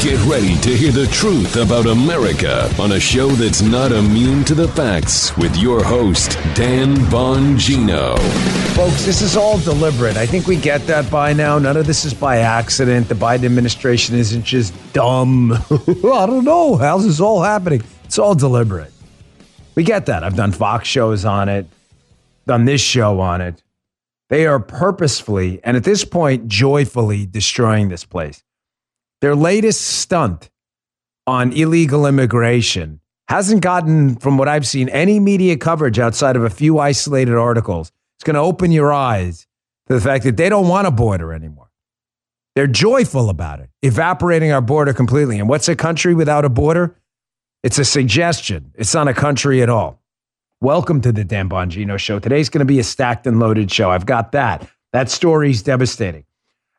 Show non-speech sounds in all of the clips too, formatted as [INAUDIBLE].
Get ready to hear the truth about America on a show that's not immune to the facts with your host, Dan Bongino. Folks, this is all deliberate. I think we get that by now. None of this is by accident. The Biden administration isn't just dumb. [LAUGHS] I don't know. How's this all happening? It's all deliberate. We get that. I've done Fox shows on it, done this show on it. They are purposefully and at this point joyfully destroying this place. Their latest stunt on illegal immigration hasn't gotten, from what I've seen, any media coverage outside of a few isolated articles. It's going to open your eyes to the fact that they don't want a border anymore. They're joyful about it, evaporating our border completely. And what's a country without a border? It's a suggestion. It's not a country at all. Welcome to the Dan Bongino Show. Today's going to be a stacked and loaded show. I've got that. That story's devastating.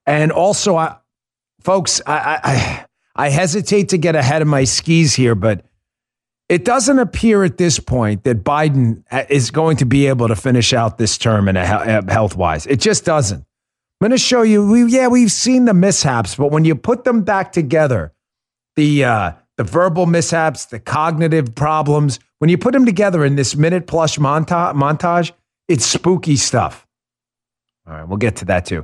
And also, I, folks, I, I, I hesitate to get ahead of my skis here, but it doesn't appear at this point that Biden is going to be able to finish out this term in a health wise. It just doesn't. I'm going to show you. We, yeah, we've seen the mishaps, but when you put them back together, the uh, the verbal mishaps, the cognitive problems, when you put them together in this minute plus monta- montage, it's spooky stuff. All right, we'll get to that too.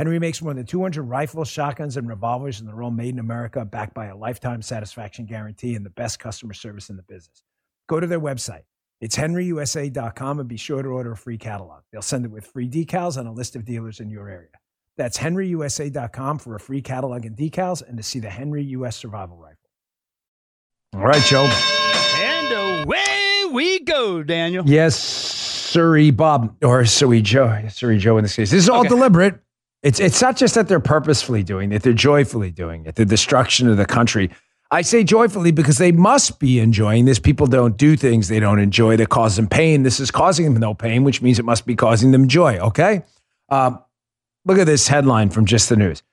Henry makes more than 200 rifles, shotguns, and revolvers, and they're all made in America, backed by a lifetime satisfaction guarantee and the best customer service in the business. Go to their website. It's henryusa.com and be sure to order a free catalog. They'll send it with free decals and a list of dealers in your area. That's henryusa.com for a free catalog and decals and to see the Henry U.S. Survival Rifle. All right, Joe. And away we go, Daniel. Yes, Surrey Bob, or Surrey Joe. Surrey Joe in this case. This is all okay. deliberate. It's it's not just that they're purposefully doing it; they're joyfully doing it. The destruction of the country. I say joyfully because they must be enjoying this. People don't do things they don't enjoy that cause them pain. This is causing them no pain, which means it must be causing them joy. Okay. Uh, look at this headline from just the news.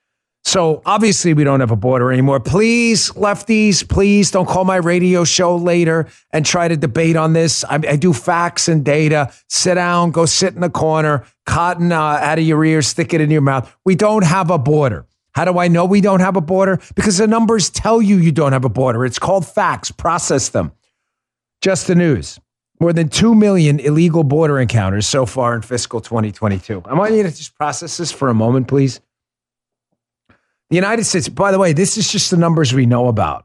So obviously we don't have a border anymore. Please, lefties, please don't call my radio show later and try to debate on this. I, I do facts and data. Sit down, go sit in the corner, cotton uh, out of your ears, stick it in your mouth. We don't have a border. How do I know we don't have a border? Because the numbers tell you you don't have a border. It's called facts. Process them. Just the news. More than 2 million illegal border encounters so far in fiscal 2022. I want you to just process this for a moment, please. The United States, by the way, this is just the numbers we know about.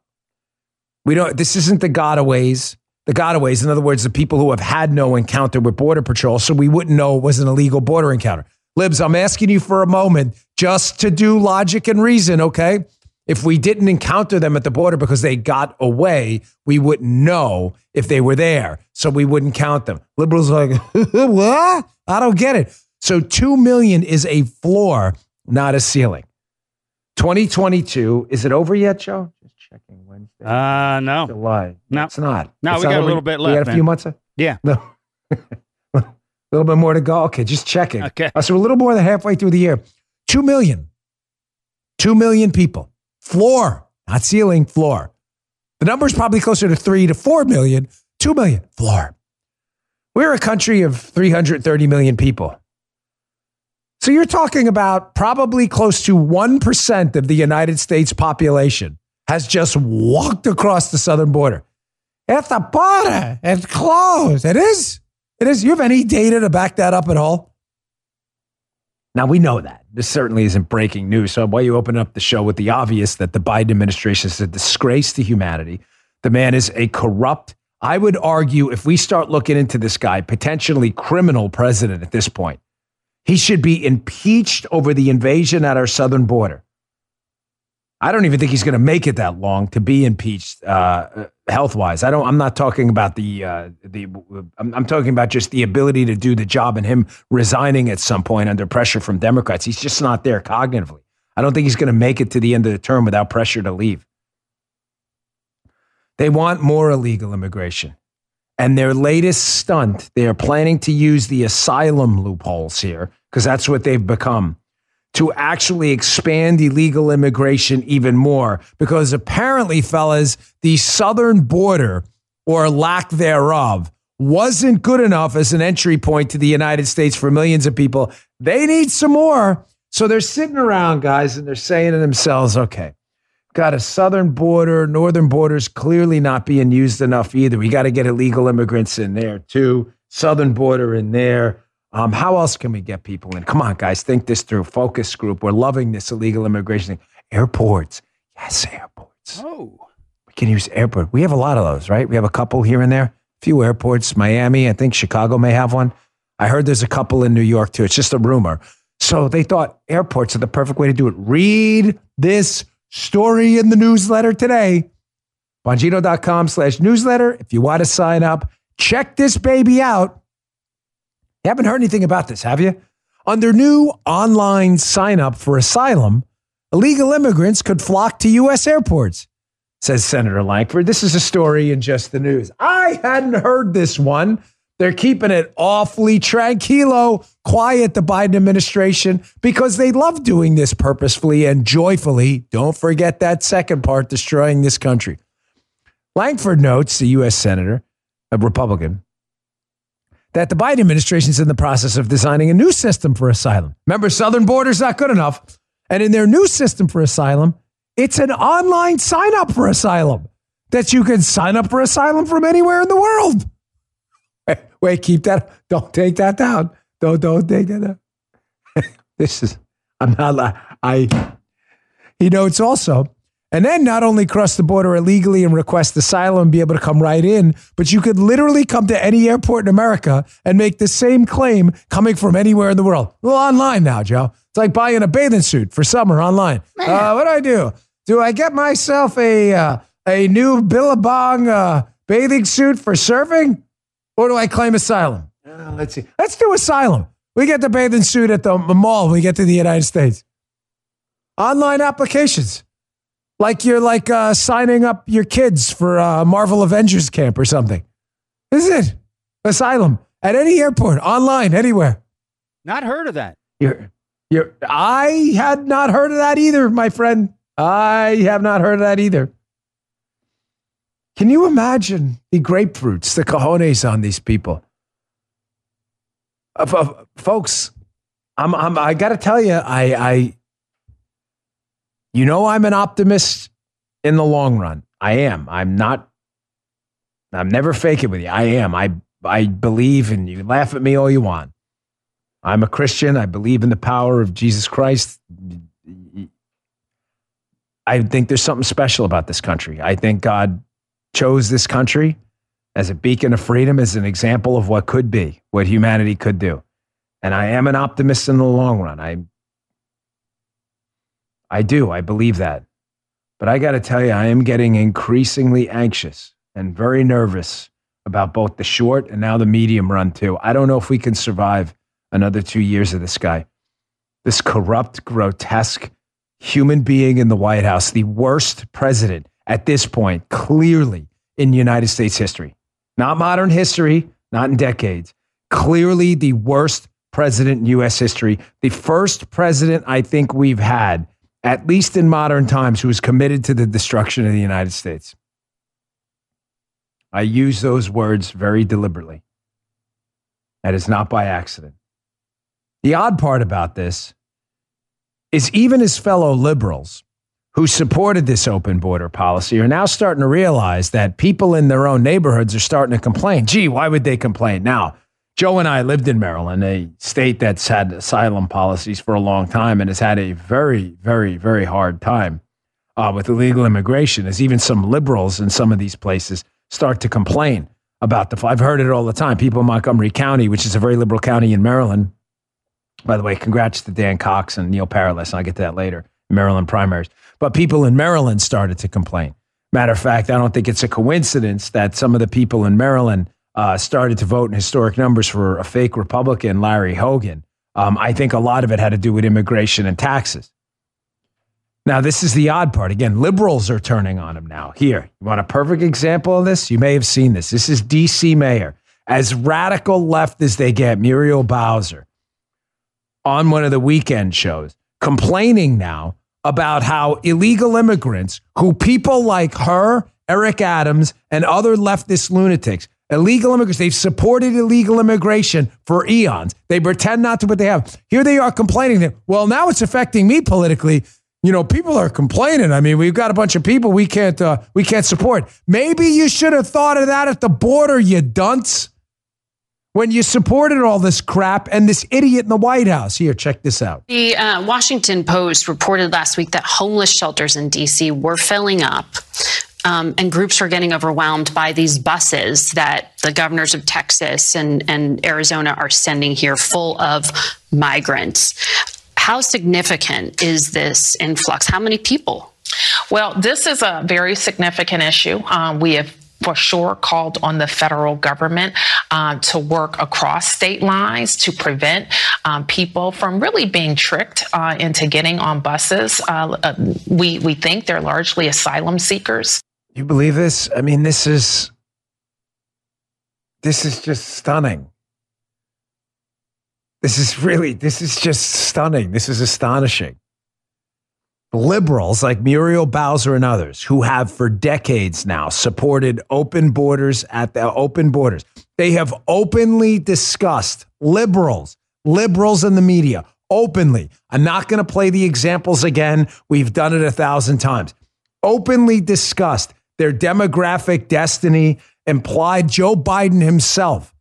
We don't, this isn't the gotaways. The gotaways, in other words, the people who have had no encounter with Border Patrol, so we wouldn't know it was an illegal border encounter. Libs, I'm asking you for a moment just to do logic and reason, okay? If we didn't encounter them at the border because they got away, we wouldn't know if they were there. So we wouldn't count them. Liberals like, [LAUGHS] what? I don't get it. So 2 million is a floor, not a ceiling. 2022, is it over yet, Joe? Just checking Wednesday. Uh, no. July. No. It's not. No, it's we not got over. a little bit left. We got a man. few months? Yeah. [LAUGHS] No. [LAUGHS] a little bit more to go. Okay, just checking. Okay. Uh, so a little more than halfway through the year. 2 million. 2 million people. Floor, not ceiling, floor. The number is probably closer to 3 to 4 million. 2 million, floor. We're a country of 330 million people. So you're talking about probably close to 1% of the United States population has just walked across the southern border. At the border, it's closed. It is. It is. You have any data to back that up at all? Now we know that. this certainly isn't breaking news. So why you open up the show with the obvious that the Biden administration is a disgrace to humanity. The man is a corrupt. I would argue if we start looking into this guy, potentially criminal president at this point, he should be impeached over the invasion at our southern border. I don't even think he's going to make it that long to be impeached uh, health wise. I don't. I'm not talking about the uh, the. I'm, I'm, talking about just the ability to do the job and him resigning at some point under pressure from Democrats. He's just not there cognitively. I don't think he's going to make it to the end of the term without pressure to leave. They want more illegal immigration. And their latest stunt, they are planning to use the asylum loopholes here, because that's what they've become to actually expand illegal immigration even more. Because apparently, fellas, the southern border or lack thereof wasn't good enough as an entry point to the United States for millions of people. They need some more. So they're sitting around, guys, and they're saying to themselves, okay, got a southern border, northern border's clearly not being used enough either. We got to get illegal immigrants in there too. Southern border in there. Um, how else can we get people in? Come on, guys, think this through. Focus group. We're loving this illegal immigration thing. Airports. Yes, airports. Oh. We can use airport. We have a lot of those, right? We have a couple here and there. A few airports. Miami, I think Chicago may have one. I heard there's a couple in New York too. It's just a rumor. So they thought airports are the perfect way to do it. Read this story in the newsletter today. Bongino.com slash newsletter. If you want to sign up, check this baby out. You haven't heard anything about this, have you? Under new online sign up for asylum, illegal immigrants could flock to U.S. airports, says Senator Lankford. This is a story in just the news. I hadn't heard this one. They're keeping it awfully tranquilo, quiet, the Biden administration, because they love doing this purposefully and joyfully. Don't forget that second part, destroying this country. Lankford notes, the U.S. Senator, a Republican, that the Biden administration is in the process of designing a new system for asylum. Remember, southern border's not good enough. And in their new system for asylum, it's an online sign up for asylum that you can sign up for asylum from anywhere in the world. Wait, keep that. Don't take that down. Don't, don't take that down. [LAUGHS] this is, I'm not, like I, he notes also and then not only cross the border illegally and request asylum and be able to come right in, but you could literally come to any airport in America and make the same claim coming from anywhere in the world. Well, online now, Joe. It's like buying a bathing suit for summer online. Uh, what do I do? Do I get myself a uh, a new Billabong uh, bathing suit for surfing, or do I claim asylum? Uh, let's see. Let's do asylum. We get the bathing suit at the mall when we get to the United States. Online applications. Like you're like uh, signing up your kids for uh, Marvel Avengers camp or something. This is it. Asylum at any airport, online, anywhere. Not heard of that. You're, you're, I had not heard of that either, my friend. I have not heard of that either. Can you imagine the grapefruits, the cojones on these people? Uh, folks, I'm, I'm, I got to tell you, I, I, you know, I'm an optimist in the long run. I am. I'm not, I'm never faking with you. I am. I, I believe, and you laugh at me all you want. I'm a Christian. I believe in the power of Jesus Christ. I think there's something special about this country. I think God chose this country as a beacon of freedom, as an example of what could be, what humanity could do. And I am an optimist in the long run. I I do. I believe that. But I got to tell you, I am getting increasingly anxious and very nervous about both the short and now the medium run, too. I don't know if we can survive another two years of this guy. This corrupt, grotesque human being in the White House, the worst president at this point, clearly in United States history. Not modern history, not in decades. Clearly the worst president in U.S. history. The first president I think we've had at least in modern times, who is committed to the destruction of the United States. I use those words very deliberately. That is not by accident. The odd part about this is even his fellow liberals who supported this open border policy are now starting to realize that people in their own neighborhoods are starting to complain. Gee, why would they complain? Now, Joe and I lived in Maryland, a state that's had asylum policies for a long time and has had a very, very, very hard time uh, with illegal immigration, as even some liberals in some of these places start to complain about the. I've heard it all the time. People in Montgomery County, which is a very liberal county in Maryland. By the way, congrats to Dan Cox and Neil Parrott, and I'll get to that later. Maryland primaries. But people in Maryland started to complain. Matter of fact, I don't think it's a coincidence that some of the people in Maryland uh, started to vote in historic numbers for a fake Republican, Larry Hogan. Um, I think a lot of it had to do with immigration and taxes. Now, this is the odd part. Again, liberals are turning on him now. Here, you want a perfect example of this? You may have seen this. This is DC Mayor, as radical left as they get, Muriel Bowser, on one of the weekend shows, complaining now about how illegal immigrants, who people like her, Eric Adams, and other leftist lunatics, illegal immigrants, they've supported illegal immigration for eons. They pretend not to, but they have. Here they are complaining that, well, now it's affecting me politically. You know, people are complaining. I mean, we've got a bunch of people we can't uh, we can't support. Maybe you should have thought of that at the border, you dunce when you supported all this crap and this idiot in the White House. Here, check this out. The uh, Washington Post reported last week that homeless shelters in D.C. were filling up. Um, and groups were getting overwhelmed by these buses that the governors of Texas and, and Arizona are sending here full of migrants. How significant is this influx? How many people? Well, this is a very significant issue. Um, we have for sure called on the federal government uh, to work across state lines to prevent um, people from really being tricked uh, into getting on buses. Uh, uh, we we think they're largely asylum seekers. You believe this? I mean, this is this is just stunning. This is really this is just stunning. This is astonishing liberals like Muriel Bowser and others who have for decades now supported open borders at the open borders. They have openly discussed liberals, liberals in the media openly. I'm not going to play the examples again. We've done it a thousand times. Openly discussed their demographic destiny, implied Joe Biden himself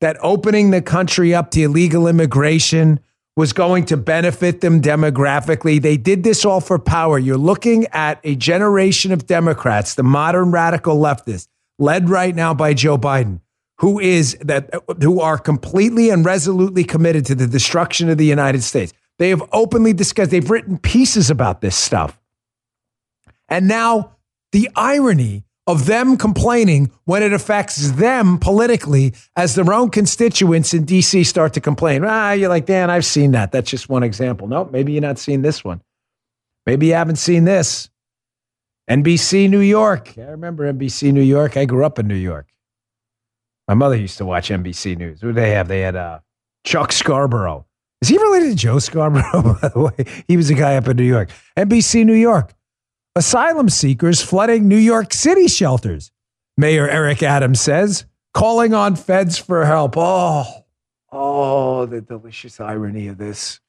that opening the country up to illegal immigration was going to benefit them demographically. They did this all for power. You're looking at a generation of Democrats, the modern radical leftists, led right now by Joe Biden, who is that who are completely and resolutely committed to the destruction of the United States. They have openly discussed, they've written pieces about this stuff. And now the irony of them complaining when it affects them politically as their own constituents in DC start to complain. Ah, you're like, Dan, I've seen that. That's just one example. No, maybe you're not seeing this one. Maybe you haven't seen this. NBC New York. I remember NBC New York. I grew up in New York. My mother used to watch NBC News. What did they have? They had uh, Chuck Scarborough. Is he related to Joe Scarborough, [LAUGHS] by the way? He was a guy up in New York. NBC New York asylum seekers flooding New York City shelters. Mayor Eric Adams says, calling on feds for help. Oh, oh, the delicious irony of this.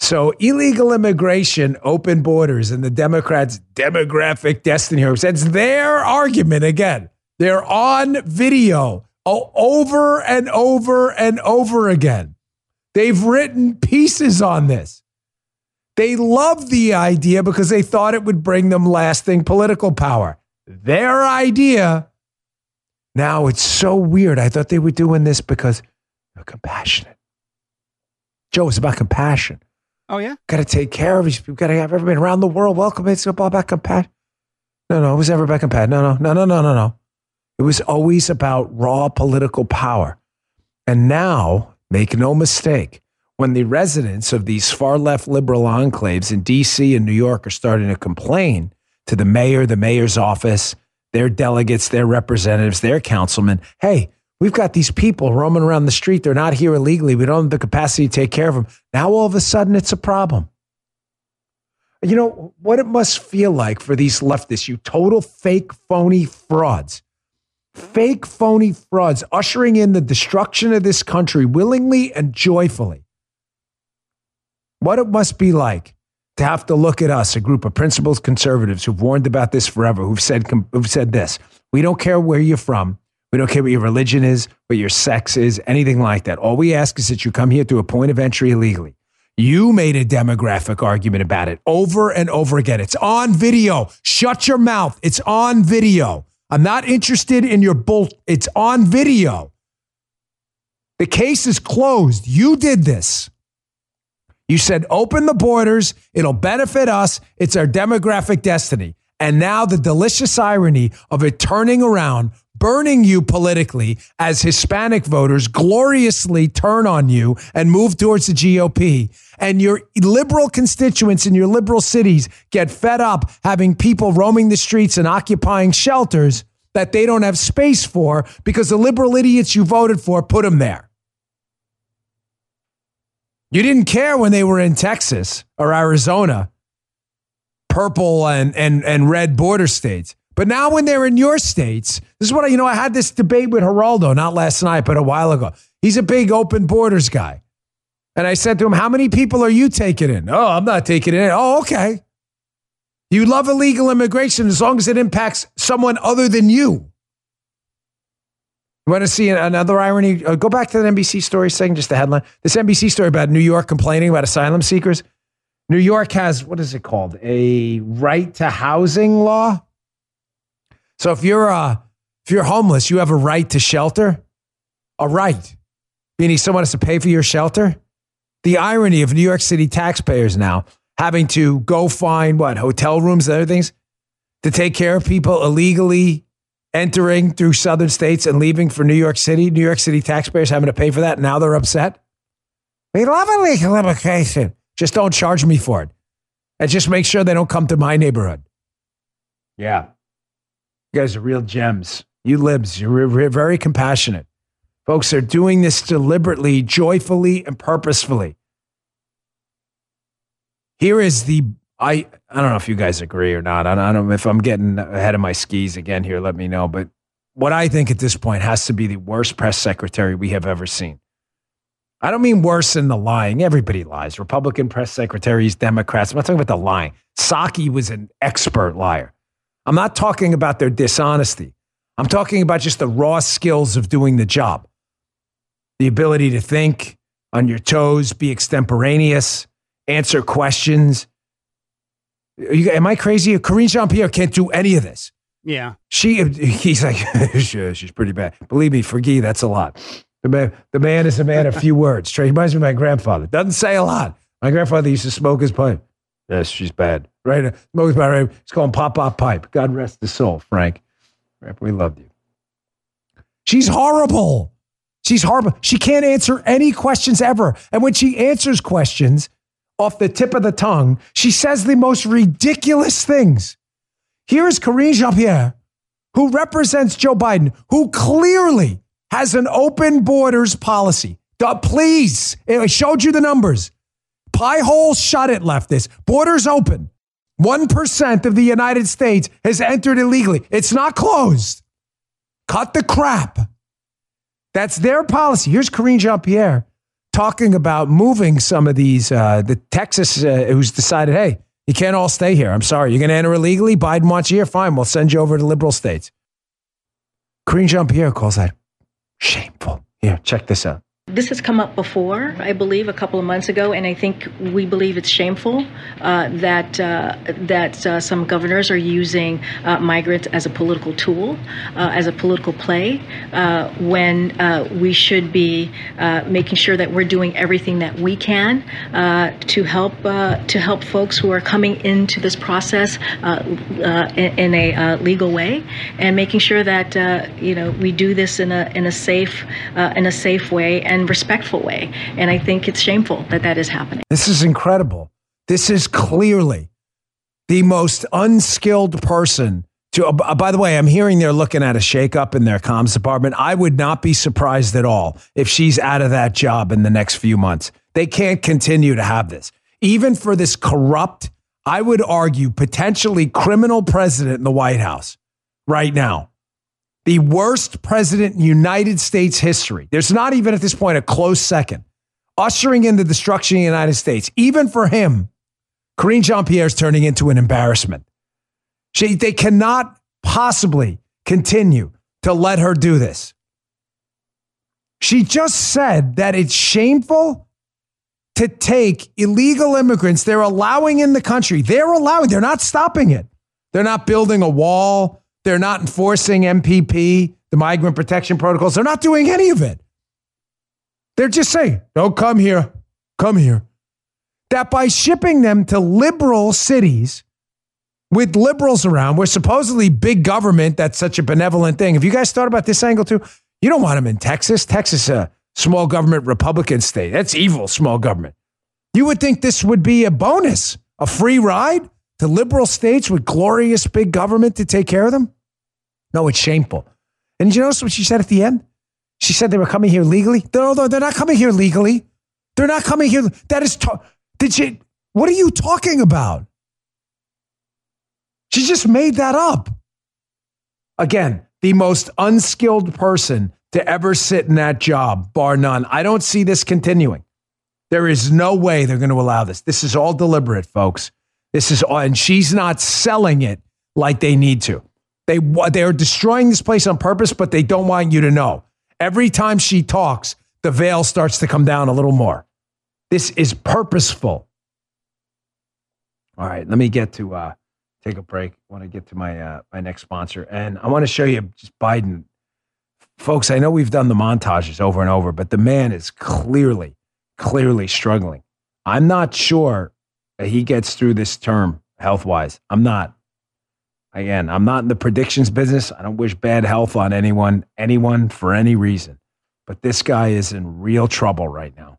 So, illegal immigration, open borders, and the Democrats' demographic destiny. That's their argument again. They're on video oh, over and over and over again. They've written pieces on this. They loved the idea because they thought it would bring them lasting political power. Their idea. Now it's so weird. I thought they were doing this because they're compassionate. Joe, it's about compassion. Oh, yeah? Got to take care of these people. Got to have everybody around the world welcome. It's all about compassion. No, no, it was never about compassion. No, no, no, no, no, no, no. It was always about raw political power. And now, make no mistake, when the residents of these far left liberal enclaves in DC and New York are starting to complain to the mayor, the mayor's office, their delegates, their representatives, their councilmen, hey, we've got these people roaming around the street. They're not here illegally. We don't have the capacity to take care of them. Now all of a sudden it's a problem. You know what it must feel like for these leftists, you total fake, phony frauds fake, phony frauds ushering in the destruction of this country willingly and joyfully what it must be like to have to look at us, a group of principled conservatives who've warned about this forever, who've said, who've said this. We don't care where you're from. We don't care what your religion is, what your sex is, anything like that. All we ask is that you come here through a point of entry illegally. You made a demographic argument about it over and over again. It's on video. Shut your mouth. It's on video. I'm not interested in your bull. It's on video. The case is closed. You did this. You said open the borders. It'll benefit us. It's our demographic destiny. And now the delicious irony of it turning around, burning you politically as Hispanic voters gloriously turn on you and move towards the GOP. And your liberal constituents in your liberal cities get fed up having people roaming the streets and occupying shelters that they don't have space for because the liberal idiots you voted for put them there. You didn't care when they were in Texas or Arizona, purple and, and, and red border states. But now when they're in your states, this is what I, you know, I had this debate with Geraldo, not last night, but a while ago. He's a big open borders guy. And I said to him, How many people are you taking in? Oh, I'm not taking in. Oh, okay. You love illegal immigration as long as it impacts someone other than you. You want to see another irony? Uh, go back to the NBC story saying just the headline. This NBC story about New York complaining about asylum seekers. New York has, what is it called? A right to housing law. So if you're, uh, if you're homeless, you have a right to shelter. A right, meaning someone has to pay for your shelter. The irony of New York City taxpayers now having to go find what hotel rooms and other things to take care of people illegally entering through southern states and leaving for New York City. New York City taxpayers having to pay for that. Now they're upset. We love illegal immigration. Just don't charge me for it. And just make sure they don't come to my neighborhood. Yeah. You guys are real gems. You libs, you're very compassionate. Folks are doing this deliberately, joyfully, and purposefully. Here is the I I don't know if you guys agree or not. I don't, I don't know if I'm getting ahead of my skis again here. Let me know. But what I think at this point has to be the worst press secretary we have ever seen. I don't mean worse than the lying. Everybody lies. Republican press secretaries, Democrats. I'm not talking about the lying. Psaki was an expert liar. I'm not talking about their dishonesty. I'm talking about just the raw skills of doing the job. The ability to think on your toes, be extemporaneous, answer questions, you, am I crazy? Karine Jean Pierre can't do any of this. Yeah. She, he's like, [LAUGHS] she's pretty bad. Believe me, for Guy, that's a lot. The man, the man is a man of few [LAUGHS] words. Trey reminds me of my grandfather. Doesn't say a lot. My grandfather used to smoke his pipe. Yes, she's bad. Right? Uh, smoke his pipe. Right? He's calling Pop Pop Pipe. God rest his soul, Frank. We loved you. She's horrible. She's horrible. She can't answer any questions ever. And when she answers questions, off the tip of the tongue. She says the most ridiculous things. Here's Karine Jean Pierre, who represents Joe Biden, who clearly has an open borders policy. Duh, please, I showed you the numbers. Pie hole, shut it, leftist. Borders open. 1% of the United States has entered illegally. It's not closed. Cut the crap. That's their policy. Here's Karine Jean Pierre talking about moving some of these. Uh, the Texas, uh, who's decided, hey, you can't all stay here. I'm sorry. You're going to enter illegally. Biden wants you here. Fine. We'll send you over to liberal states. Karine Jean Pierre calls that shameful. Here, check this out. This has come up before, I believe, a couple of months ago, and I think we believe it's shameful uh, that uh, that uh, some governors are using uh, migrants as a political tool, uh, as a political play, uh, when we should be making sure that we're doing everything that we can to help to help folks who are coming into this process in, in, a legal way, and making sure that you know we do this in a in a safe in a safe way and and respectful way. And I think it's shameful that that is happening. This is incredible. This is clearly the most unskilled person to. Uh, by the way, I'm hearing they're looking at a shakeup in their comms department. I would not be surprised at all if she's out of that job in the next few months. They can't continue to have this. Even for this corrupt, I would argue, potentially criminal president in the White House right now the worst president in United States history. There's not even at this point a close second. Ushering in the destruction of the United States. Even for him, Karine Jean Pierre is turning into an embarrassment. She, they cannot possibly continue to let her do this. She just said that it's shameful to take illegal immigrants they're allowing in the country. They're allowing, they're not stopping it. They're not building a wall. They're not enforcing MPP, the migrant protection protocols. They're not doing any of it. They're just saying, don't come here, come here. That by shipping them to liberal cities with liberals around, where supposedly big government, that's such a benevolent thing. Have you guys thought about this angle too? You don't want them in Texas. Texas, a small government Republican state. That's evil, small government. You would think this would be a bonus, a free ride to liberal states with glorious big government to take care of them. No, it's shameful. And did you notice what she said at the end? She said they were coming here legally. No, they're not coming here legally. They're not coming here. That is, ta- did you, what are you talking about? She just made that up. Again, the most unskilled person to ever sit in that job, bar none. I don't see this continuing. There is no way they're going to allow this. This is all deliberate, folks. This is and she's not selling it like they need to. They they are destroying this place on purpose, but they don't want you to know. Every time she talks, the veil starts to come down a little more. This is purposeful. All right, let me get to uh, take a break. I want to get to my uh, my next sponsor, and I want to show you just Biden, folks. I know we've done the montages over and over, but the man is clearly, clearly struggling. I'm not sure that he gets through this term health wise. I'm not. Again, I'm not in the predictions business. I don't wish bad health on anyone, anyone for any reason. But this guy is in real trouble right now.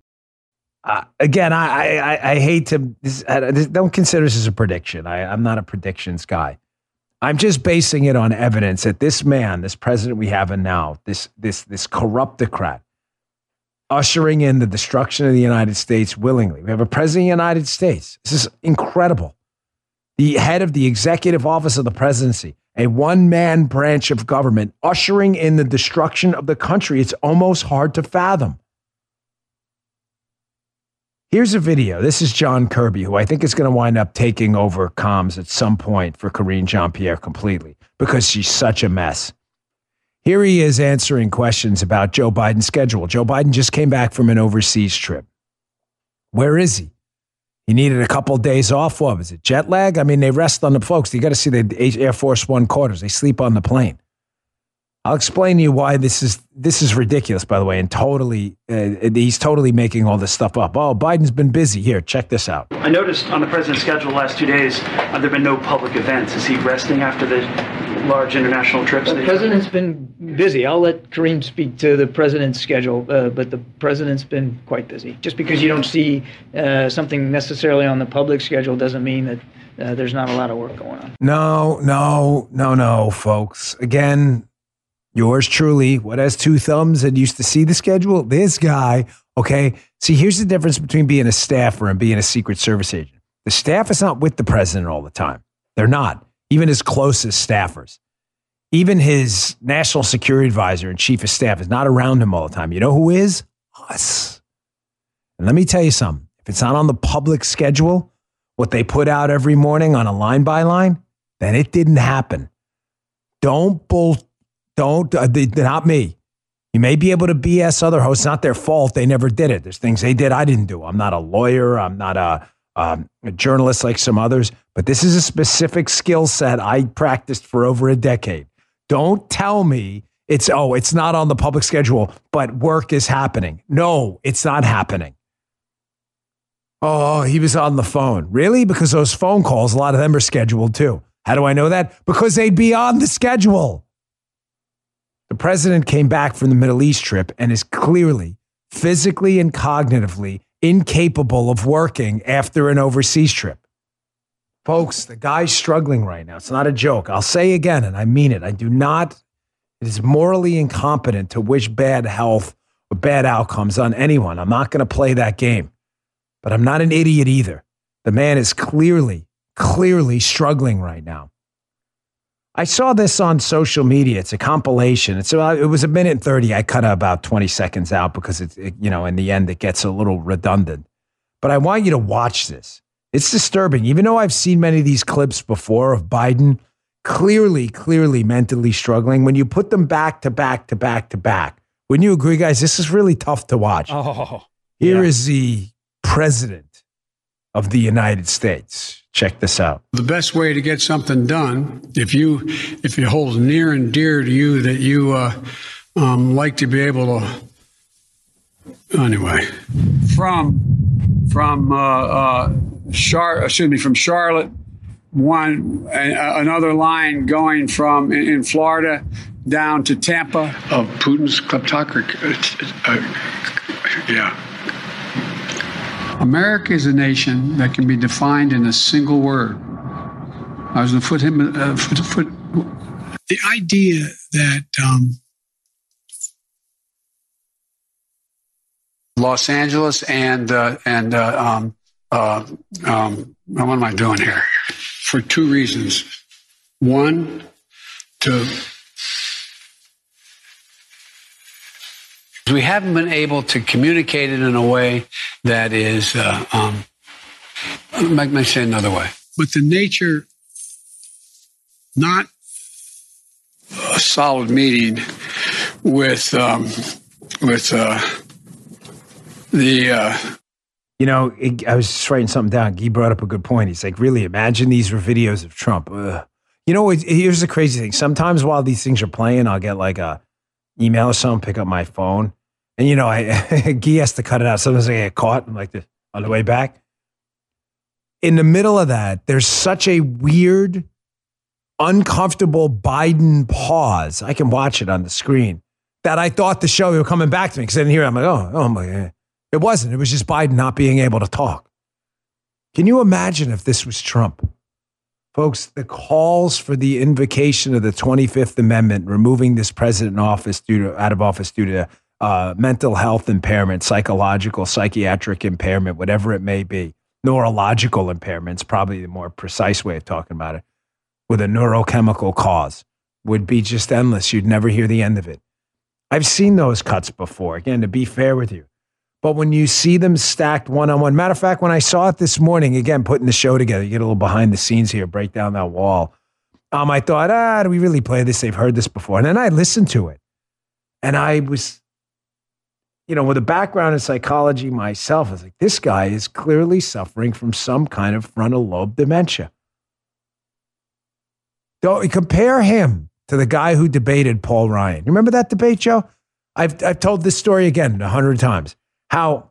Uh, again, I, I, I hate to this, this, don't consider this as a prediction. I, I'm not a predictions guy. I'm just basing it on evidence that this man, this president we have in now, this this this corruptocrat, ushering in the destruction of the United States willingly. We have a president of the United States. This is incredible. The head of the executive office of the presidency, a one man branch of government, ushering in the destruction of the country. It's almost hard to fathom. Here's a video. This is John Kirby, who I think is going to wind up taking over comms at some point for Karine Jean Pierre completely because she's such a mess. Here he is answering questions about Joe Biden's schedule. Joe Biden just came back from an overseas trip. Where is he? He needed a couple of days off. What was it? Jet lag? I mean, they rest on the folks. You got to see the Air Force One quarters. They sleep on the plane. I'll explain to you why this is this is ridiculous, by the way, and totally uh, he's totally making all this stuff up. Oh, Biden's been busy. Here, check this out. I noticed on the president's schedule the last two days uh, there've been no public events. Is he resting after the large international trips? The president's been busy. I'll let Karine speak to the president's schedule, uh, but the president's been quite busy. Just because you don't see uh, something necessarily on the public schedule doesn't mean that. Uh, there's not a lot of work going on. No, no, no, no, folks. Again, Yours truly, what has two thumbs and used to see the schedule? This guy, okay? See, here's the difference between being a staffer and being a Secret Service agent. The staff is not with the president all the time. They're not, even his closest staffers. Even his national security advisor and chief of staff is not around him all the time. You know who is? Us. And let me tell you something if it's not on the public schedule, what they put out every morning on a line by line, then it didn't happen. Don't bull don't, uh, they, not me. You may be able to BS other hosts. Not their fault. They never did it. There's things they did I didn't do. I'm not a lawyer. I'm not a, um, a journalist like some others, but this is a specific skill set I practiced for over a decade. Don't tell me it's, oh, it's not on the public schedule, but work is happening. No, it's not happening. Oh, he was on the phone. Really? Because those phone calls, a lot of them are scheduled too. How do I know that? Because they'd be on the schedule. The president came back from the Middle East trip and is clearly physically and cognitively incapable of working after an overseas trip. Folks, the guy's struggling right now. It's not a joke. I'll say again, and I mean it. I do not It is morally incompetent to wish bad health or bad outcomes on anyone. I'm not going to play that game, but I'm not an idiot either. The man is clearly, clearly struggling right now. I saw this on social media. It's a compilation. It's about, it was a minute and 30. I cut about 20 seconds out because it's, it, you know, in the end, it gets a little redundant. But I want you to watch this. It's disturbing. Even though I've seen many of these clips before of Biden clearly, clearly mentally struggling, when you put them back to back to back to back, wouldn't you agree, guys? This is really tough to watch. Oh, Here yeah. is the president of the United States. Check this out. The best way to get something done, if you if it holds near and dear to you that you uh, um, like to be able to, anyway, from from uh, uh, Char, excuse me, from Charlotte, one a, another line going from in, in Florida down to Tampa of Putin's kleptocracy. Uh, yeah. America is a nation that can be defined in a single word. I was going to put him, uh, foot, foot, the idea that um, Los Angeles and uh, and uh, um, uh, um, what am I doing here? For two reasons. One, to we haven't been able to communicate it in a way that is, uh, um, let me say another way. But the nature, not a solid meeting with um, with uh, the. Uh, You know, it, I was just writing something down. He brought up a good point. He's like, really, imagine these were videos of Trump. Ugh. You know, it, here's the crazy thing. Sometimes while these things are playing, I'll get like a email or something, pick up my phone. And, you know, I [LAUGHS] Guy has to cut it out. Sometimes I get caught. I'm like this on the way back. In the middle of that, there's such a weird, uncomfortable Biden pause. I can watch it on the screen that I thought the show were coming back to me because I didn't hear it. I'm like, oh, oh my God. It wasn't. It was just Biden not being able to talk. Can you imagine if this was Trump? Folks, the calls for the invocation of the 25th Amendment, removing this president in office due to, out of office due to uh, mental health impairment, psychological, psychiatric impairment, whatever it may be, neurological impairments, probably the more precise way of talking about it, with a neurochemical cause, would be just endless. You'd never hear the end of it. I've seen those cuts before. Again, to be fair with you. But when you see them stacked one on one, matter of fact, when I saw it this morning, again, putting the show together, you get a little behind the scenes here, break down that wall. Um, I thought, ah, do we really play this? They've heard this before. And then I listened to it. And I was, you know, with a background in psychology myself, I was like, this guy is clearly suffering from some kind of frontal lobe dementia. Don't compare him to the guy who debated Paul Ryan. Remember that debate, Joe? I've, I've told this story again a hundred times. How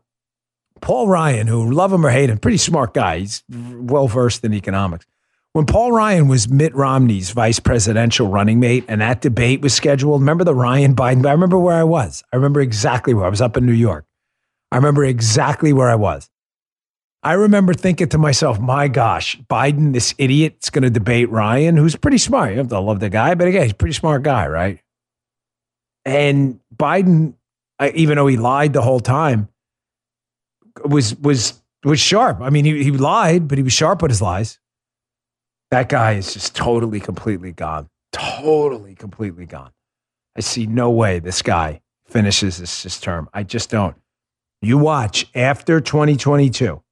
Paul Ryan, who love him or hate him, pretty smart guy. He's well versed in economics. When Paul Ryan was Mitt Romney's vice presidential running mate and that debate was scheduled, remember the Ryan Biden? I remember where I was. I remember exactly where I was up in New York. I remember exactly where I was. I remember thinking to myself, my gosh, Biden, this idiot, is going to debate Ryan, who's pretty smart. You have to love the guy, but again, he's a pretty smart guy, right? And Biden, even though he lied the whole time, was was was sharp. I mean, he, he lied, but he was sharp with his lies. That guy is just totally, completely gone. Totally, completely gone. I see no way this guy finishes this, this term. I just don't. You watch after 2022.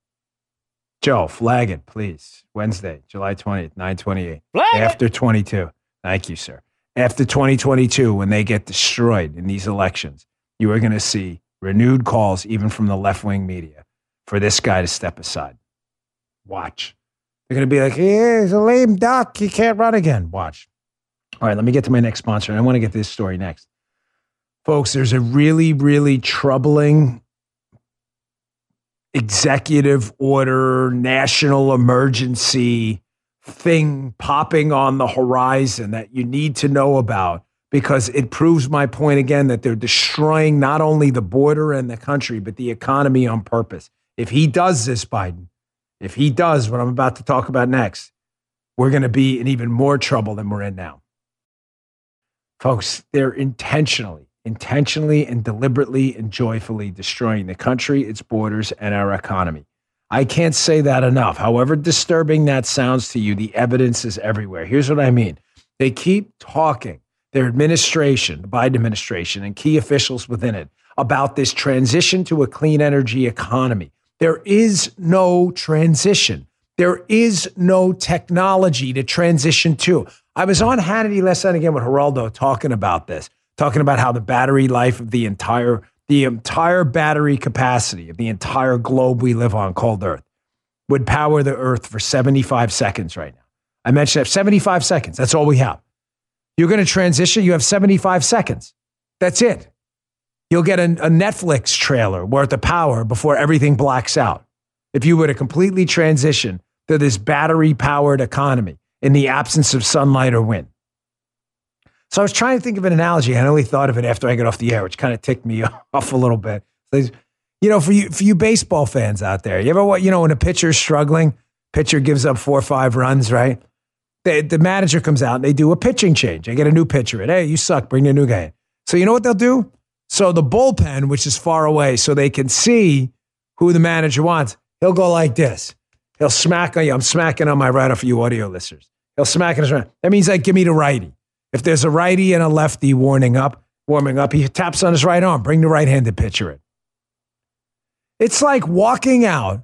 Joe, flag it, please. Wednesday, July 20th, 928. Flag it. after 22. Thank you, sir. After 2022, when they get destroyed in these elections, you are going to see renewed calls, even from the left wing media, for this guy to step aside. Watch. They're going to be like, yeah, he's a lame duck. He can't run again. Watch. All right, let me get to my next sponsor. I want to get this story next. Folks, there's a really, really troubling executive order, national emergency thing popping on the horizon that you need to know about because it proves my point again that they're destroying not only the border and the country, but the economy on purpose. If he does this, Biden, if he does what I'm about to talk about next, we're going to be in even more trouble than we're in now. Folks, they're intentionally, intentionally and deliberately and joyfully destroying the country, its borders, and our economy. I can't say that enough. However disturbing that sounds to you, the evidence is everywhere. Here's what I mean they keep talking, their administration, the Biden administration, and key officials within it about this transition to a clean energy economy. There is no transition. There is no technology to transition to. I was on Hannity last night again with Geraldo talking about this, talking about how the battery life of the entire the entire battery capacity of the entire globe we live on called Earth would power the Earth for 75 seconds right now. I mentioned that 75 seconds. That's all we have. You're going to transition, you have 75 seconds. That's it. You'll get a, a Netflix trailer worth of power before everything blacks out. If you were to completely transition to this battery powered economy in the absence of sunlight or wind. So I was trying to think of an analogy. I only thought of it after I got off the air, which kind of ticked me [LAUGHS] off a little bit. You know, for you, for you baseball fans out there, you ever what? You know, when a pitcher's struggling, pitcher gives up four or five runs, right? The, the manager comes out and they do a pitching change. They get a new pitcher in. Hey, you suck. Bring a new guy in. So you know what they'll do? So the bullpen, which is far away, so they can see who the manager wants, he'll go like this. He'll smack on you. I'm smacking on my right off for you audio listeners. He'll smack on his right. That means like, give me the righty. If there's a righty and a lefty warming up, warming up, he taps on his right arm. Bring the right-handed pitcher in. It's like walking out,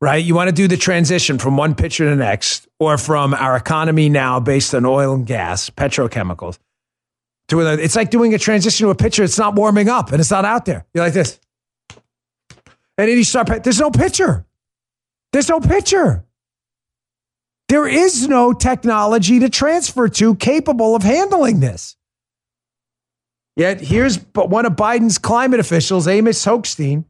right? You want to do the transition from one pitcher to the next, or from our economy now based on oil and gas, petrochemicals, another. It's like doing a transition to a pitcher. It's not warming up and it's not out there. You're like this. And then you start, there's no pitcher. There's no pitcher. There is no technology to transfer to capable of handling this. Yet here's one of Biden's climate officials, Amos Hochstein,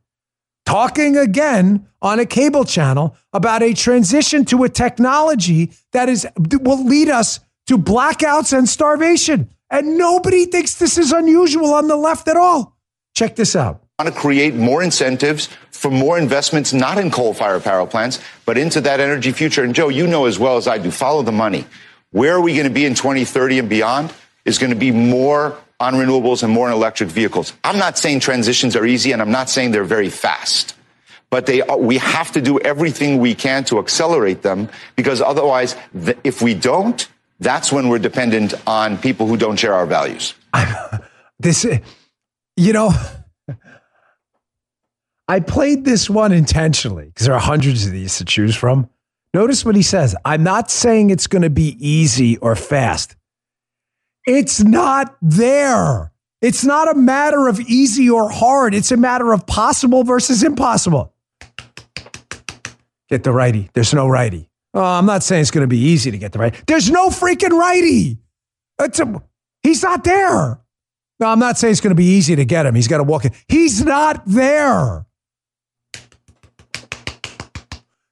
talking again on a cable channel about a transition to a technology that is will lead us to blackouts and starvation. And nobody thinks this is unusual on the left at all. Check this out. I Want to create more incentives for more investments, not in coal fired power plants, but into that energy future. And Joe, you know as well as I do, follow the money. Where are we going to be in 2030 and beyond is going to be more on renewables and more on electric vehicles. I'm not saying transitions are easy and I'm not saying they're very fast, but they, we have to do everything we can to accelerate them because otherwise, if we don't, that's when we're dependent on people who don't share our values. this, you know, I played this one intentionally because there are hundreds of these to choose from. Notice what he says. I'm not saying it's going to be easy or fast. It's not there. It's not a matter of easy or hard. It's a matter of possible versus impossible. Get the righty. There's no righty. Oh, I'm not saying it's going to be easy to get the righty. There's no freaking righty. It's a, he's not there. No, I'm not saying it's going to be easy to get him. He's got to walk in. He's not there.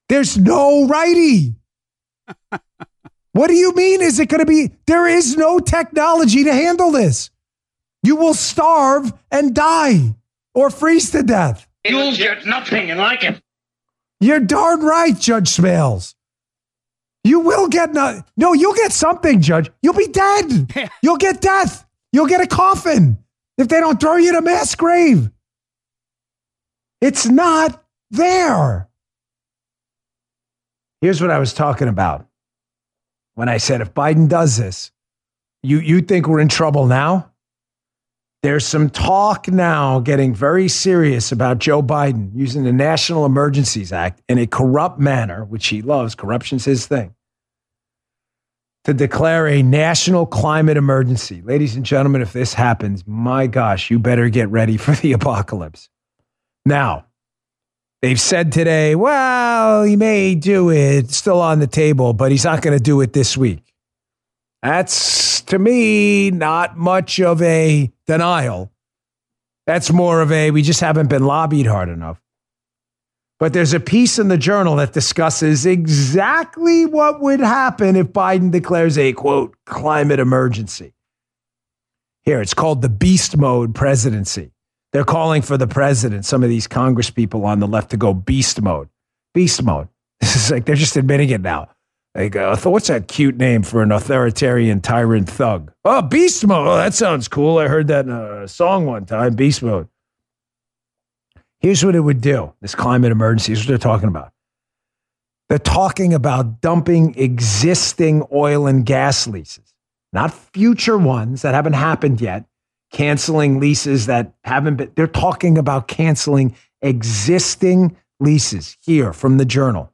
There's no righty. what do you mean? Is it going to be? There is no technology to handle this. You will starve and die or freeze to death. You'll get nothing and like it. You're darn right, Judge Smails. You will get no, no, you'll get something, Judge. You'll be dead. [LAUGHS] You'll get death. You'll get a coffin if they don't throw you in a mass grave. It's not there. Here's what I was talking about when I said if Biden does this, you, you think we're in trouble now? There's some talk now getting very serious about Joe Biden using the National Emergencies Act in a corrupt manner, which he loves. Corruption's his thing. To declare a national climate emergency. Ladies and gentlemen, if this happens, my gosh, you better get ready for the [LAUGHS] apocalypse. Now, They've said today, well, he may do it, it's still on the table, but he's not going to do it this week. That's, to me, not much of a denial. That's more of a, we just haven't been lobbied hard enough. But there's a piece in the journal that discusses exactly what would happen if Biden declares a quote, climate emergency. Here, it's called the beast mode presidency. They're calling for the president, some of these Congress people on the left, to go beast mode. Beast mode. [LAUGHS] This is like they're just admitting it now. They go, what's that cute name for an authoritarian tyrant thug? Oh, beast mode. Oh, that sounds cool. I heard that in a song one time, beast mode. Here's what it would do this climate emergency. is what they're talking about. They're talking about dumping existing oil and gas leases, not future ones that haven't happened yet, canceling leases that haven't been. They're talking about canceling existing leases here from the journal.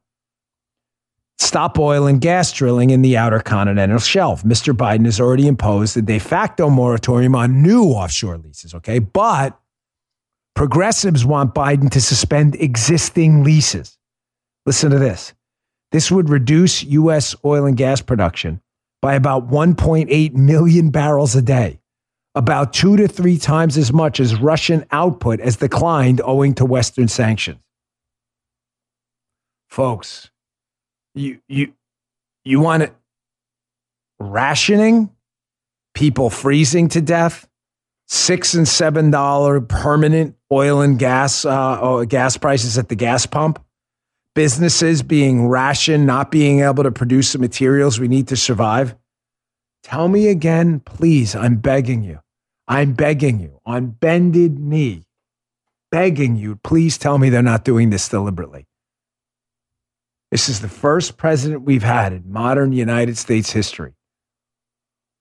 Stop oil and gas drilling in the outer continental shelf. Mr. Biden has already imposed a de facto moratorium on new offshore leases, okay? But progressives want Biden to suspend existing leases. Listen to this. This would reduce U.S. oil and gas production by about 1.8 million barrels a day, about two to three times as much as Russian output has declined owing to Western sanctions. Folks, you you you want it rationing people freezing to death six and seven dollar permanent oil and gas uh, gas prices at the gas pump. Businesses being rationed not being able to produce the materials we need to survive. Tell me again please i'm begging you. I'm begging you on bended knee begging you please tell me they're not doing this deliberately this is the first president we've had in modern United States history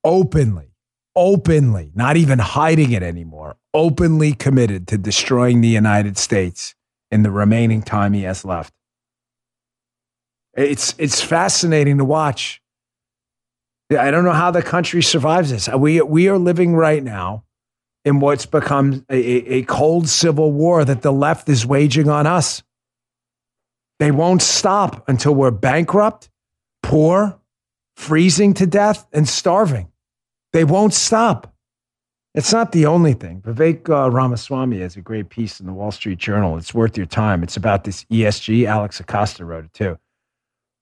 openly, openly, not even hiding it anymore, openly committed to destroying the United States in the remaining time he has left. It's, it's fascinating to watch. I don't know how the country survives this. We, we are living right now in what's become a, a cold civil war that the left is waging on us. They won't stop until we're bankrupt, poor, freezing to death, and starving. They won't stop. It's not the only thing. Vivek uh, Ramaswamy has a great piece in the Wall Street Journal. It's worth your time. It's about this ESG. Alex Acosta wrote it too.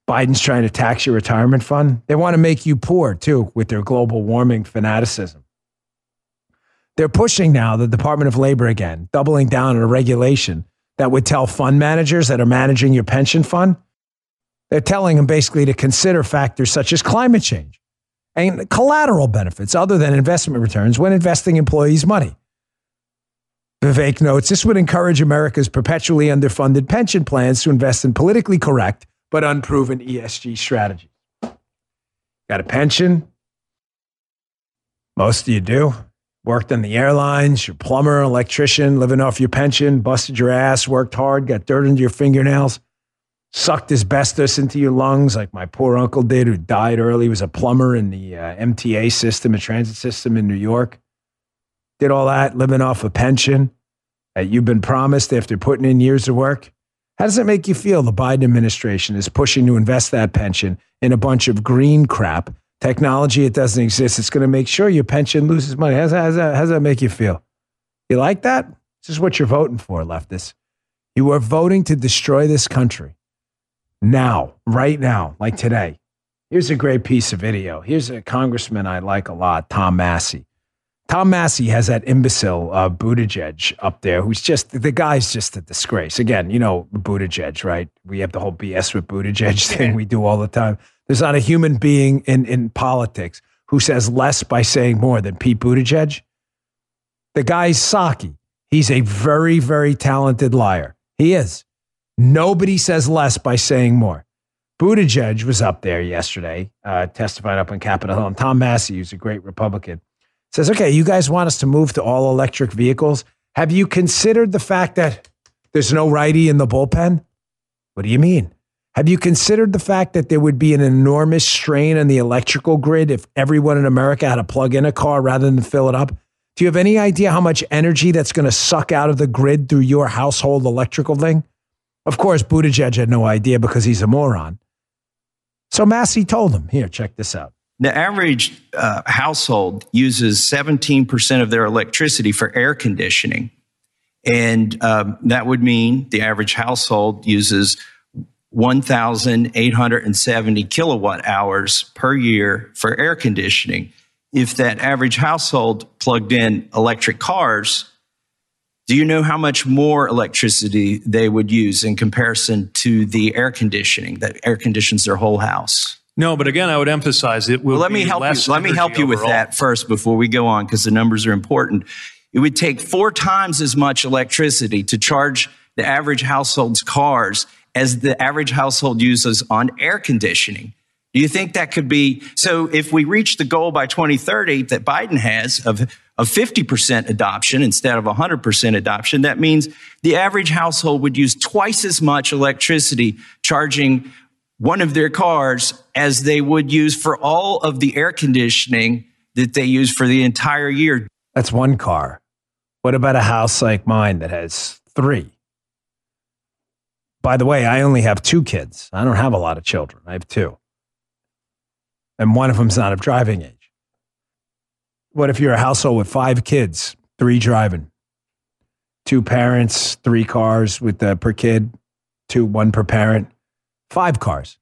Biden's trying to tax your retirement fund. They want to make you poor too with their global warming fanaticism. They're pushing now the Department of Labor again, doubling down on a regulation that would tell fund managers that are managing your pension fund, they're telling them basically to consider factors such as climate change and collateral benefits other than investment returns when investing employees' money. Vivek notes this would encourage America's perpetually underfunded pension plans to invest in politically correct but unproven ESG strategies. Got a pension? Most of you do worked in the airlines, you're plumber, electrician, living off your pension, busted your ass, worked hard, got dirt into your fingernails, sucked asbestos into your lungs, like my poor uncle did, who died early. Was a plumber in the uh, MTA system, a transit system in New York. Did all that, living off a pension that you've been promised after putting in years of work. How does it make you feel the Biden administration is pushing to invest that pension in a bunch of green crap technology, it doesn't exist. It's going to make sure your pension loses money. How's that, how's, that, how's that make you feel? You like that? This is what you're voting for, leftists. You are voting to destroy this country now, right now, like today. Here's a great piece of video. Here's a congressman I like a lot, Tom Massie. Tom Massie has that imbecile uh, Buttigieg up there, who's just the guy's just a disgrace. Again, you know Buttigieg, right? We have the whole BS with Buttigieg [LAUGHS] thing we do all the time. There's not a human being in, in politics who says less by saying more than Pete Buttigieg. The guy's Psaki. He's a very, very talented liar. He is. Nobody says less by saying more. Buttigieg was up there yesterday, uh, testifying up on Capitol Hill, and Tom Massie, who's a great Republican, says, "Okay, you guys want us to move to all electric vehicles? Have you considered the fact that there's no righty in the bullpen? What do you mean? Have you considered the fact that there would be an enormous strain on the electrical grid if everyone in America had to plug in a car rather than fill it up? Do you have any idea how much energy that's going to suck out of the grid through your household electrical thing? Of course, Buttigieg had no idea because he's a moron. So Massie told him, here, check this out. The average uh, household uses 17% of their electricity for air conditioning. And um, that would mean the average household uses 1,870 kilowatt hours per year for air conditioning. If that average household plugged in electric cars, do you know how much more electricity they would use in comparison to the air conditioning that air conditions their whole house? No, but again, I would emphasize it will Well, let me help less you. Let me help you with that first before we go on, because the numbers are important. It would take four times as much electricity to charge the average household's cars as the average household uses on air conditioning. Do you think that could be so? If we reach the goal by 2030 that Biden has of of 50% adoption instead of 100% adoption, that means the average household would use twice as much electricity charging one of their cars as they would use for all of the air conditioning that they use for the entire year. That's one car. What about a house like mine that has three? By the way, I only have two kids. I don't have a lot of children. I have two. And one of them's not of driving age. What if you're a household with five kids, three driving, two parents, three cars with the per kid, two, one per parent, five cars?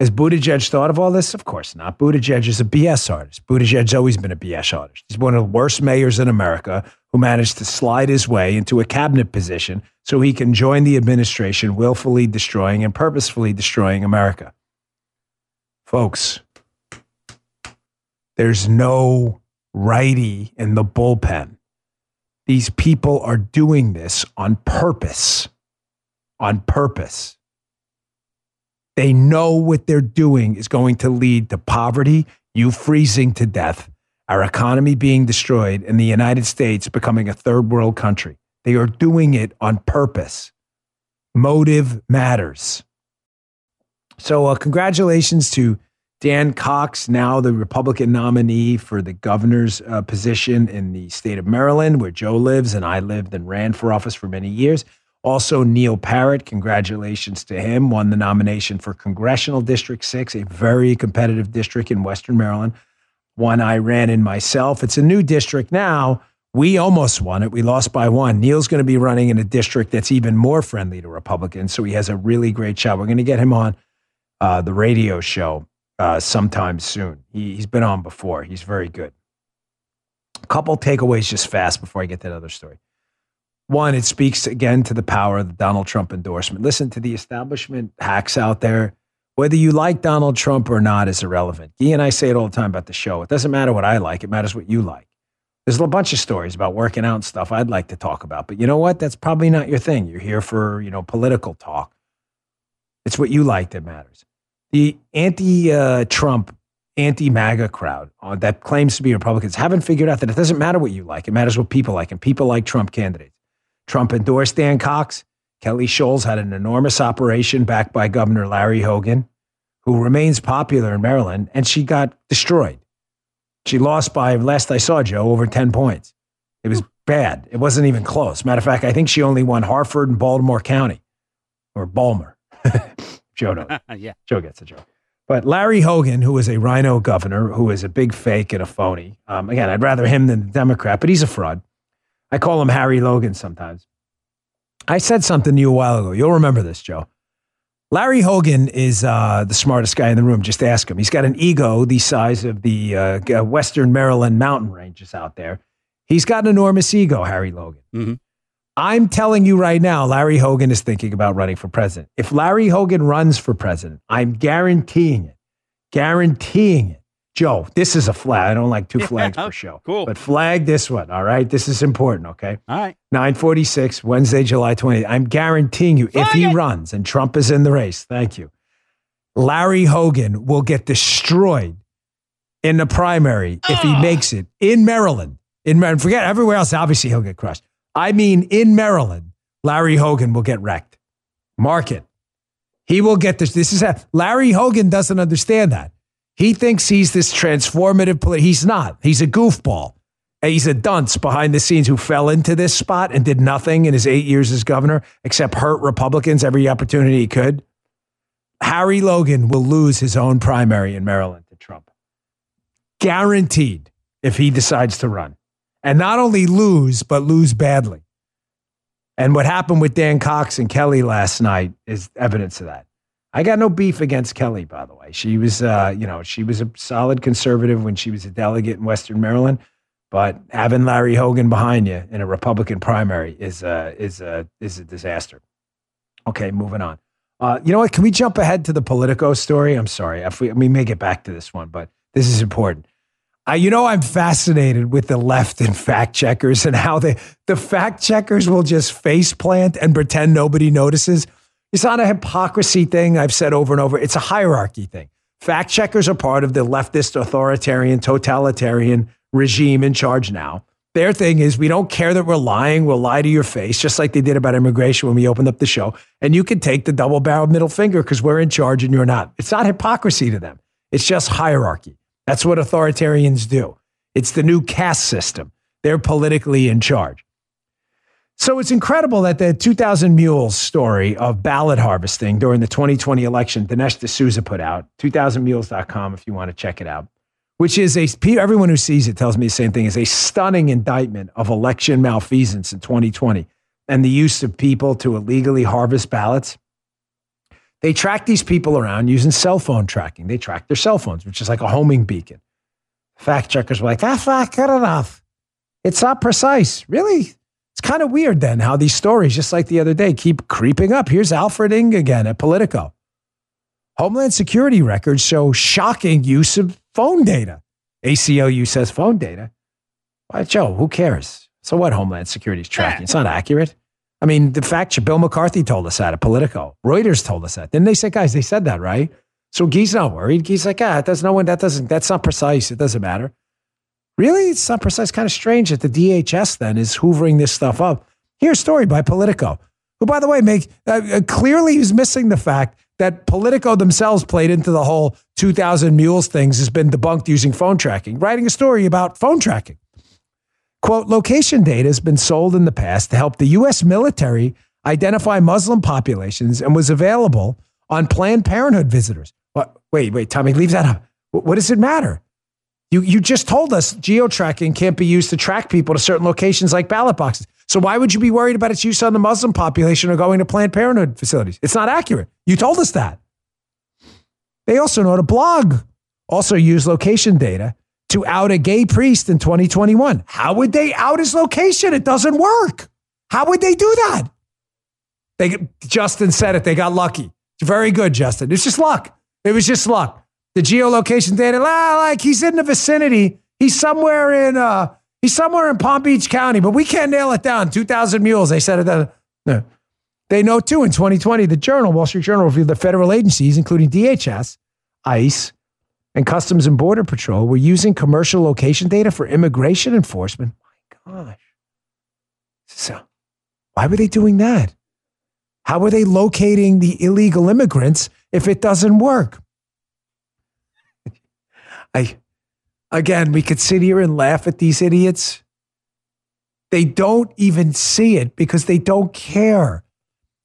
Has Buttigieg thought of all this? Of course not. Buttigieg is a BS artist. Buttigieg's always been a BS artist. He's one of the worst mayors in America who managed to slide his way into a cabinet position so he can join the administration willfully destroying and purposefully destroying America. Folks, there's no righty in the bullpen. These people are doing this on purpose. On purpose. They know what they're doing is going to lead to poverty, you freezing to death, our economy being destroyed, and the United States becoming a third world country. They are doing it on purpose. Motive matters. So, uh, congratulations to Dan Cox, now the Republican nominee for the governor's uh, position in the state of Maryland, where Joe lives and I lived and ran for office for many years. Also, Neil Parrott, congratulations to him, won the nomination for Congressional District 6, a very competitive district in Western Maryland, one I ran in myself. It's a new district now. We almost won it. We lost by one. Neil's going to be running in a district that's even more friendly to Republicans, so he has a really great shot. We're going to get him on uh, the radio show uh, sometime soon. He, he's been on before. He's very good. A couple takeaways just fast before I get that other story. One, it speaks again to the power of the Donald Trump endorsement. Listen to the establishment hacks out there. Whether you like Donald Trump or not is irrelevant. Guy and I say it all the time about the show. It doesn't matter what I like, it matters what you like. There's a bunch of stories about working out and stuff I'd like to talk about, but you know what? That's probably not your thing. You're here for, you know, political talk. It's what you like that matters. The anti uh, Trump, anti MAGA crowd uh, that claims to be Republicans haven't figured out that it doesn't matter what you like. It matters what people like, and people like Trump candidates. Trump endorsed Dan Cox. Kelly Schulz had an enormous operation backed by Governor Larry Hogan, who remains popular in Maryland, and she got destroyed. She lost by, last I saw, Joe, over 10 points. It was bad. It wasn't even close. Matter of fact, I think she only won Harford and Baltimore County, or Balmer. [LAUGHS] Joe knows. [LAUGHS] yeah. Joe gets the joke. But Larry Hogan, who is a rhino governor, who is a big fake and a phony. Um, again, I'd rather him than the Democrat, but he's a fraud. I call him Harry Logan sometimes. I said something to you a while ago. You'll remember this, Joe. Larry Hogan is uh, the smartest guy in the room. Just ask him. He's got an ego the size of the uh, Western Maryland mountain ranges out there. He's got an enormous ego, Harry Logan. Mm-hmm. I'm telling you right now, Larry Hogan is thinking about running for president. If Larry Hogan runs for president, I'm guaranteeing it. Guaranteeing it. Joe, this is a flag. I don't like two [LAUGHS] flags per show. Cool. But flag this one, all right? This is important, okay? All right. 946, Wednesday, July 28th. I'm guaranteeing you, if he runs and Trump is in the race, thank you, Larry Hogan will get destroyed in the primary if he makes it in Maryland. In Maryland, forget everywhere else, obviously he'll get crushed. I mean, in Maryland, Larry Hogan will get wrecked. Mark it. He will get this. This is a, Larry Hogan doesn't understand that. He thinks he's this transformative player. He's not. He's a goofball. He's a dunce behind the scenes who fell into this spot and did nothing in his eight years as governor except hurt Republicans every opportunity he could. Harry Logan will lose his own primary in Maryland to Trump. Guaranteed if he decides to run. And not only lose, but lose badly. And what happened with Dan Cox and Kelly last night is evidence of that. I got no beef against Kelly, by the way. She was, uh, you know, she was a solid conservative when she was a delegate in Western Maryland. But having Larry Hogan behind you in a Republican primary is uh, is a is a disaster. Okay, moving on. Uh, you know what? Can we jump ahead to the Politico story? I'm sorry. If we, we may get back to this one, but this is important. Uh, you know, I'm fascinated with the left and fact checkers and how they, the fact checkers will just face plant and pretend nobody notices. It's not a hypocrisy thing I've said over and over. It's a hierarchy thing. Fact checkers are part of the leftist, authoritarian, totalitarian regime in charge now. Their thing is we don't care that we're lying. We'll lie to your face, just like they did about immigration when we opened up the show. And you can take the double barreled middle finger because we're in charge and you're not. It's not hypocrisy to them, it's just hierarchy. That's what authoritarians do. It's the new caste system. They're politically in charge. So it's incredible that the 2000 Mules story of ballot harvesting during the 2020 election, Dinesh D'Souza put out, 2000mules.com if you want to check it out which is a everyone who sees it tells me the same thing is a stunning indictment of election malfeasance in 2020 and the use of people to illegally harvest ballots. They track these people around using cell phone tracking. They track their cell phones, which is like a homing beacon. Fact checkers were like, that's not good enough. It's not precise. Really? It's kind of weird then how these stories, just like the other day, keep creeping up. Here's Alfred Ng again at Politico. Homeland Security records show shocking use of phone data. ACLU says phone data. Why, Joe, who cares? So what Homeland Security is tracking? It's not accurate. I mean, the fact that Bill McCarthy told us that at Politico. Reuters told us that. Didn't they say, guys, they said that, right? So Guy's not worried. Guy's like, ah, that's no one, that doesn't, that's not precise. It doesn't matter. Really? It's not precise. Kind of strange that the DHS then is hoovering this stuff up. Here's a story by Politico, who, by the way, make uh, uh clearly is missing the fact that Politico themselves played into the whole 2000 Mules things has been debunked using phone tracking, writing a story about phone tracking. Quote, location data has been sold in the past to help the U.S. military identify Muslim populations and was available on Planned Parenthood visitors. What? Wait, wait, Tommy, leave that up. What does it matter? You, you just told us geo tracking can't be used to track people to certain locations like ballot boxes. So why would you be worried about its use on the Muslim population or going to Planned Parenthood facilities? It's not accurate. You told us that. They also know to blog also use location data to out a gay priest in 2021. How would they out his location? It doesn't work. How would they do that? They Justin said it. They got lucky. Very good, Justin. It's just luck. It was just luck. The geolocation data, Ah, like he's in the vicinity. He's somewhere in uh, He's somewhere in Palm Beach County, but we can't nail it down. 2,000 mules. They said it. no. They know too in 2020, the Journal, Wall Street Journal, revealed that federal agencies, including DHS, ICE, and Customs and Border Patrol, were using commercial location data for immigration enforcement. My gosh. So, why were they doing that? How are they locating the illegal immigrants if it doesn't work? I Again, we could sit here and laugh at these idiots. They don't even see it because they don't care.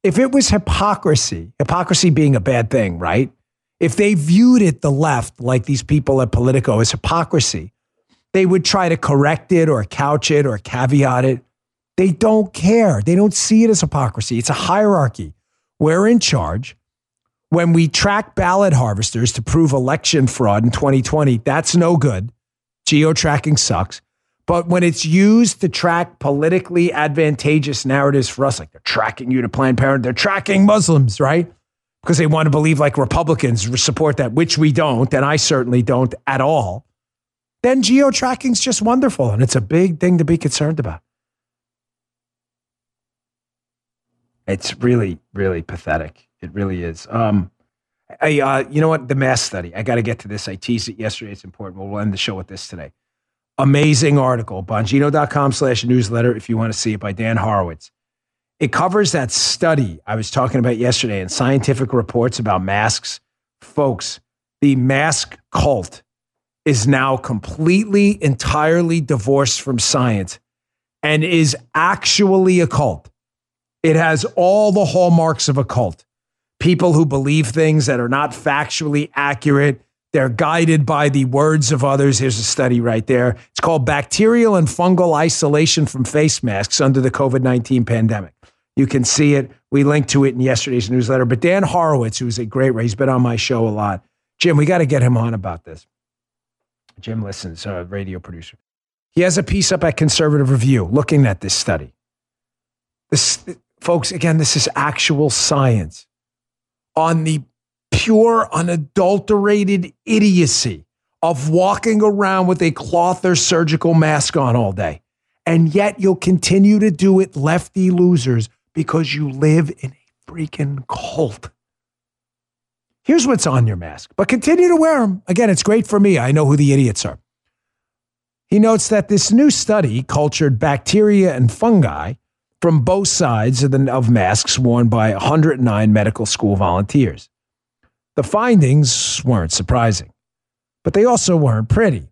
If it was hypocrisy, hypocrisy being a bad thing, right? If they viewed it, the left, like these people at Politico, as hypocrisy, they would try to correct it or couch it or caveat it. They don't care. They don't see it as hypocrisy. It's a hierarchy. We're in charge when we track ballot harvesters to prove election fraud in 2020, that's no good. Geo tracking sucks. But when it's used to track politically advantageous narratives for us, like they're tracking you to Planned Parenthood, they're tracking Muslims, right? Because they want to believe like Republicans support that, which we don't, and I certainly don't at all. Then geo tracking's just wonderful, and it's a big thing to be concerned about. It's really, really pathetic. It really is. Um, I, uh, you know what? The mass study. I got to get to this. I teased it yesterday. It's important. We'll end the show with this today. Amazing article. Bongino.com slash newsletter if you want to see it by Dan Horowitz. It covers that study I was talking about yesterday and scientific reports about masks. Folks, the mask cult is now completely, entirely divorced from science and is actually a cult. It has all the hallmarks of a cult people who believe things that are not factually accurate. They're guided by the words of others. Here's a study right there. It's called Bacterial and Fungal Isolation from Face Masks Under the COVID 19 Pandemic. You can see it. We linked to it in yesterday's newsletter. But Dan Horowitz, who's a great, he's been on my show a lot. Jim, we got to get him on about this. Jim listens, a radio producer. He has a piece up at Conservative Review looking at this study. This, folks, again, this is actual science. On the pure, unadulterated idiocy of walking around with a cloth or surgical mask on all day. And yet you'll continue to do it, lefty losers, because you live in a freaking cult. Here's what's on your mask, but continue to wear them. Again, it's great for me. I know who the idiots are. He notes that this new study cultured bacteria and fungi from both sides of, the, of masks worn by 109 medical school volunteers. The findings weren't surprising, but they also weren't pretty.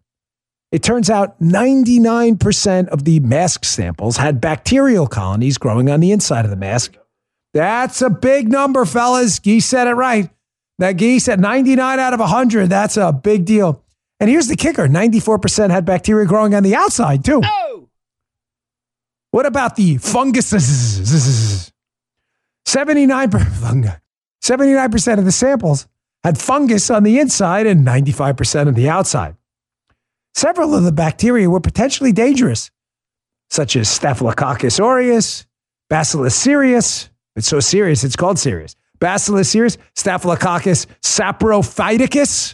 It turns out 99% of the mask samples had bacterial colonies growing on the inside of the mask. That's a big number, fellas. Geese said it right. That geese said 99 out of 100, that's a big deal. And here's the kicker 94% had bacteria growing on the outside, too. Oh! What about the funguses? 79 79% of the samples had fungus on the inside and 95% on the outside. Several of the bacteria were potentially dangerous, such as Staphylococcus aureus, Bacillus cereus. It's so serious, it's called serious. Bacillus cereus, Staphylococcus saprophyticus,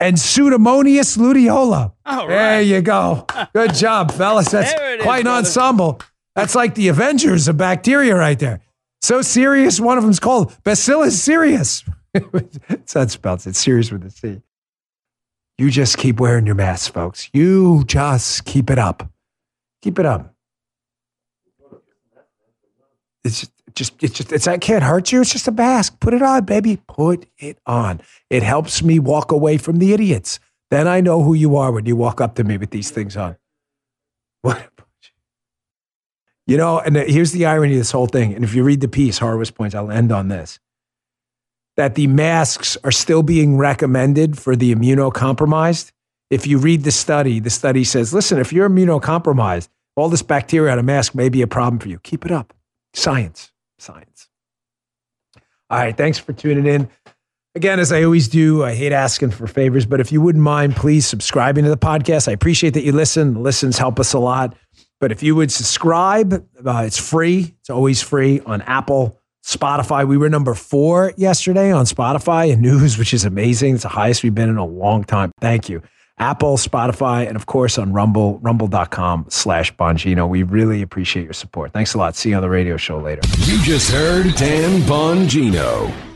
and Pseudomonas luteola. All There you go. [LAUGHS] Good job, fellas. That's it is, quite an brother. ensemble. That's like the Avengers of bacteria right there. So serious, one of them's called Bacillus cereus. [LAUGHS] That's spelled it's serious with a C. You just keep wearing your mask, folks. You just keep it up. Keep it up. It's just, it's just, it's, I can't hurt you. It's just a mask. Put it on, baby. Put it on. It helps me walk away from the idiots. Then I know who you are when you walk up to me with these things on. What? You know, and here's the irony of this whole thing. And if you read the piece, Horowitz points, I'll end on this that the masks are still being recommended for the immunocompromised. If you read the study, the study says, listen, if you're immunocompromised, all this bacteria on a mask may be a problem for you. Keep it up. Science, science. All right, thanks for tuning in. Again, as I always do, I hate asking for favors, but if you wouldn't mind, please subscribing to the podcast. I appreciate that you listen. The listens help us a lot. But if you would subscribe, uh, it's free. It's always free on Apple, Spotify. We were number four yesterday on Spotify and news, [LAUGHS] which is amazing. It's the highest we've been in a long time. Thank you. Apple, Spotify, and of course on Rumble, rumble.com slash Bongino. We really appreciate your support. Thanks a lot. See you on the radio show later. You just heard Dan Bongino.